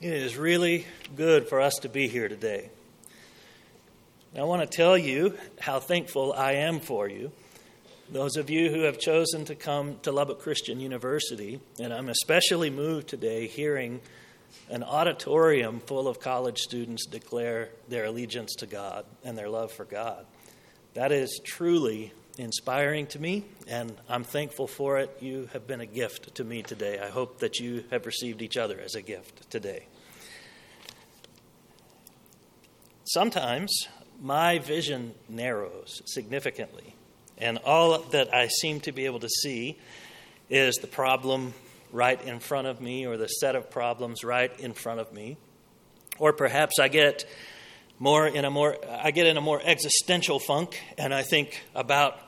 It is really good for us to be here today. I want to tell you how thankful I am for you. Those of you who have chosen to come to Lubbock Christian University, and I'm especially moved today hearing an auditorium full of college students declare their allegiance to God and their love for God. That is truly inspiring to me, and I'm thankful for it. You have been a gift to me today. I hope that you have received each other as a gift today. Sometimes my vision narrows significantly, and all that I seem to be able to see is the problem right in front of me or the set of problems right in front of me. Or perhaps I get more in a more I get in a more existential funk and I think about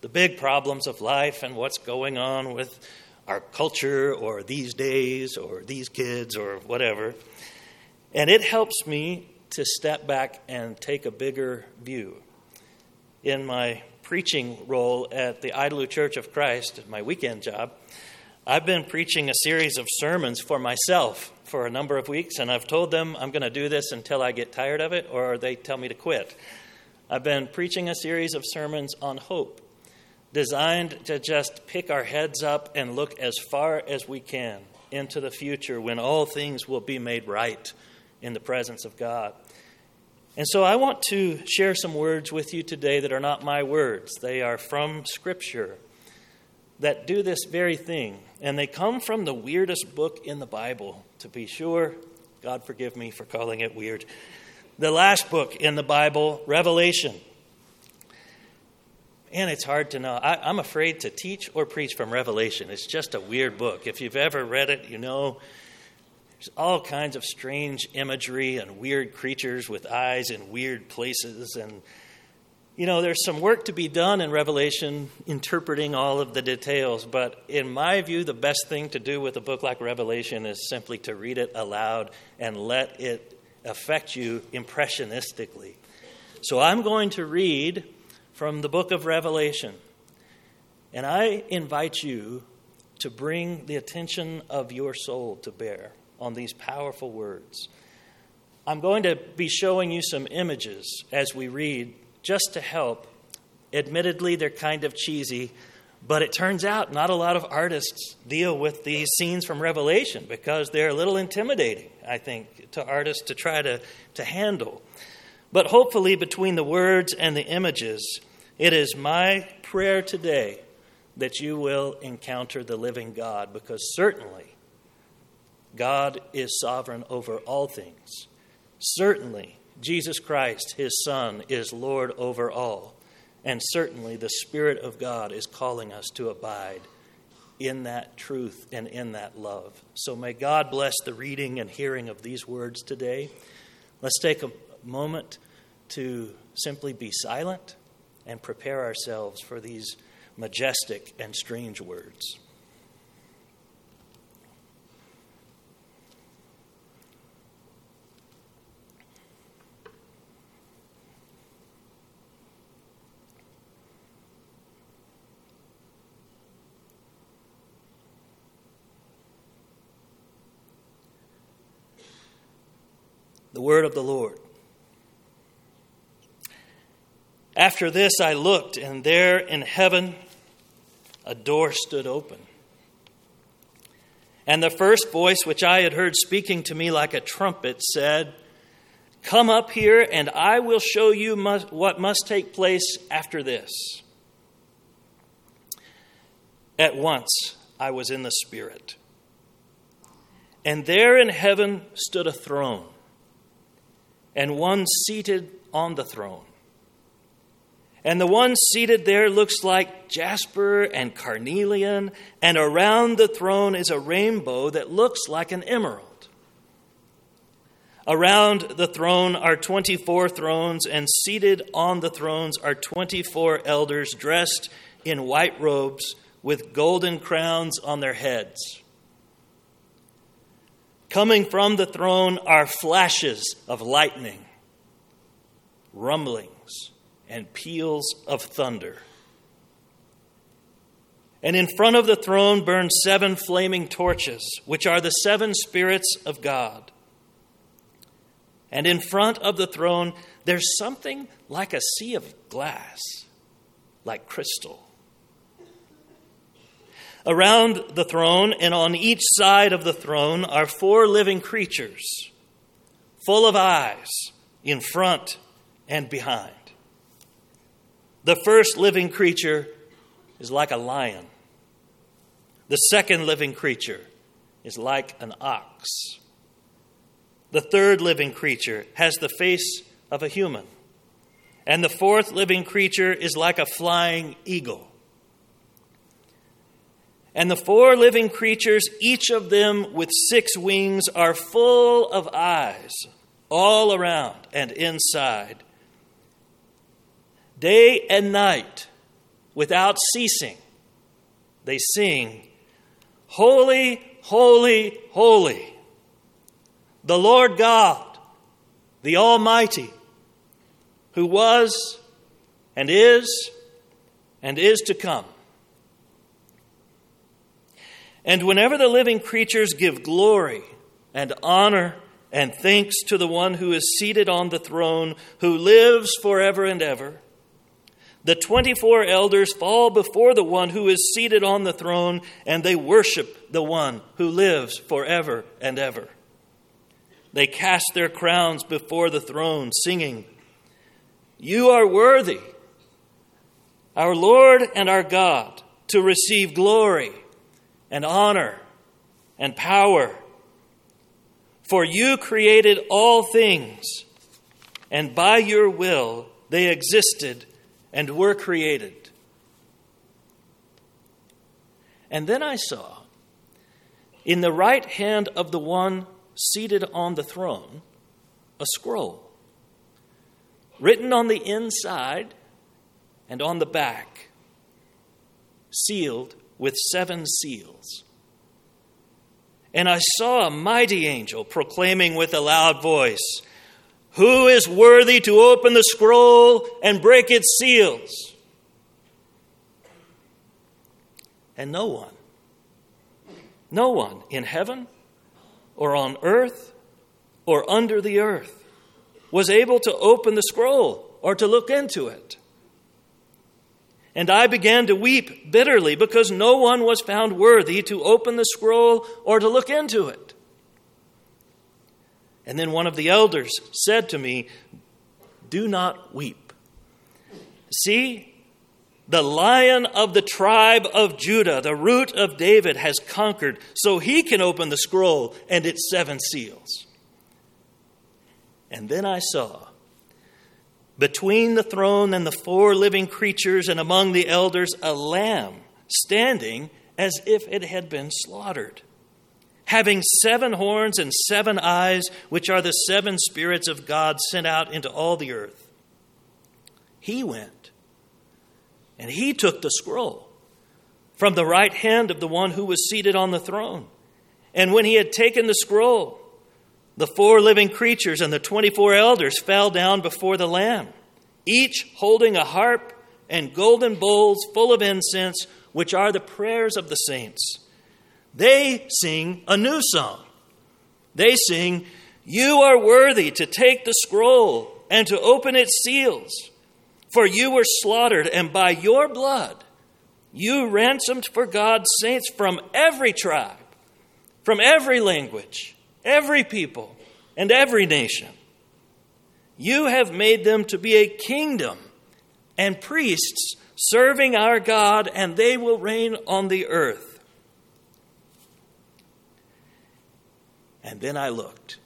the big problems of life and what's going on with our culture or these days or these kids or whatever. And it helps me to step back and take a bigger view. In my preaching role at the Idalou Church of Christ, my weekend job, I've been preaching a series of sermons for myself for a number of weeks, and I've told them I'm going to do this until I get tired of it or they tell me to quit. I've been preaching a series of sermons on hope designed to just pick our heads up and look as far as we can into the future when all things will be made right in the presence of God. And so I want to share some words with you today that are not my words. They are from Scripture that do this very thing. And they come from the weirdest book in the Bible, to be sure. God forgive me for calling it weird. The last book in the Bible, Revelation. And it's hard to know. I, am afraid to teach or preach from Revelation. It's just a weird book. If you've ever read it, you know there's all kinds of strange imagery and weird creatures with eyes in weird places. And, you know, there's some work to be done in Revelation interpreting all of the details. But in my view, the best thing to do with a book like Revelation is simply to read it aloud and let it affect you impressionistically. So I'm going to read from the book of Revelation. And I invite you to bring the attention of your soul to bear on these powerful words. I'm going to be showing you some images as we read just to help. Admittedly, they're kind of cheesy, but it turns out not a lot of artists deal with these scenes from Revelation because they're a little intimidating, I think, to artists to try to, to handle. But hopefully, between the words and the images, it is my prayer today that you will encounter the living God because certainly God is sovereign over all things. Certainly, Jesus Christ, his Son, is Lord over all. And certainly, the Spirit of God is calling us to abide in that truth and in that love. So may God bless the reading and hearing of these words today. Let's take a moment to simply be silent and prepare ourselves for these majestic and strange words. The word of the Lord. After this, I looked, and there in heaven a door stood open. And the first voice which I had heard speaking to me like a trumpet said, Come up here, and I will show you must, what must take place after this. At once I was in the Spirit. And there in heaven stood a throne, and one seated on the throne. And the one seated there looks like jasper and carnelian, and around the throne is a rainbow that looks like an emerald. Around the throne are 24 thrones, and seated on the thrones are 24 elders dressed in white robes with golden crowns on their heads. Coming from the throne are flashes of lightning, rumblings, and peals of thunder. And in front of the throne burn seven flaming torches, which are the seven spirits of God. And in front of the throne, there's something like a sea of glass, like crystal. Around the throne and on each side of the throne are four living creatures, full of eyes in front and behind. The first living creature is like a lion, the second living creature is like an ox. The third living creature has the face of a human. And the fourth living creature is like a flying eagle. And the four living creatures, each of them with six wings, are full of eyes all around and inside. Day and night, without ceasing, they sing, Holy, holy, holy, the Lord God, the Almighty, who was and is and is to come. And whenever the living creatures give glory and honor and thanks to the one who is seated on the throne, who lives forever and ever, the 24 elders fall before the one who is seated on the throne and they worship the one who lives forever and ever. They cast their crowns before the throne, singing, You are worthy, our Lord and our God, to receive glory and honor and power. For you created all things, and by your will they existed and were created. And then I saw in the right hand of the one seated on the throne a scroll written on the inside and on the back, sealed with seven seals. And I saw a mighty angel proclaiming with a loud voice, Who is worthy to open the scroll and break its seals? And no one, no one in heaven or on earth or under the earth was able to open the scroll or to look into it. And I began to weep bitterly because no one was found worthy to open the scroll or to look into it. And then one of the elders said to me, Do not weep. See, the lion of the tribe of Judah, the root of David, has conquered, so he can open the scroll and its seven seals. And then I saw between the throne and the four living creatures and among the elders a lamb standing as if it had been slaughtered, having seven horns and seven eyes, which are the seven spirits of God sent out into all the earth. He went and he took the scroll from the right hand of the one who was seated on the throne. And when he had taken the scroll, the four living creatures and the 24 elders fell down before the Lamb, each holding a harp and golden bowls full of incense, which are the prayers of the saints. They sing a new song. They sing, You are worthy to take the scroll and to open its seals, for you were slaughtered, and by your blood you ransomed for God's saints from every tribe, from every language every people, and every nation. You have made them to be a kingdom and priests serving our God, and they will reign on the earth. And then I looked,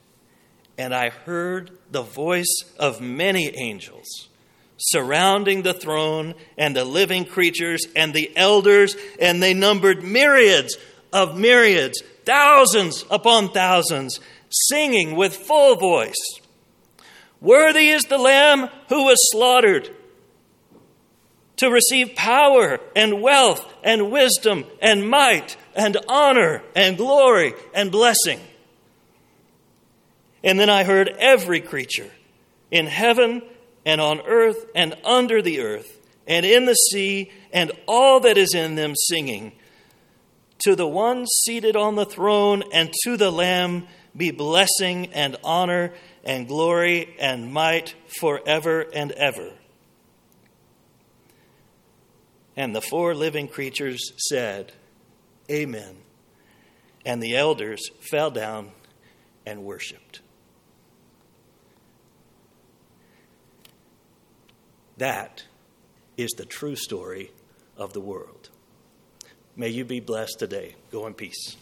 and I heard the voice of many angels surrounding the throne and the living creatures and the elders, and they numbered myriads of myriads thousands upon thousands, singing with full voice Worthy is the Lamb who was slaughtered to receive power and wealth and wisdom and might and honor and glory and blessing. And then I heard every creature in heaven and on earth and under the earth and in the sea and all that is in them singing to the one seated on the throne and to the Lamb be blessing and honor and glory and might forever and ever. And the four living creatures said, Amen. And the elders fell down and worshiped. That is the true story of the world. May you be blessed today. Go in peace.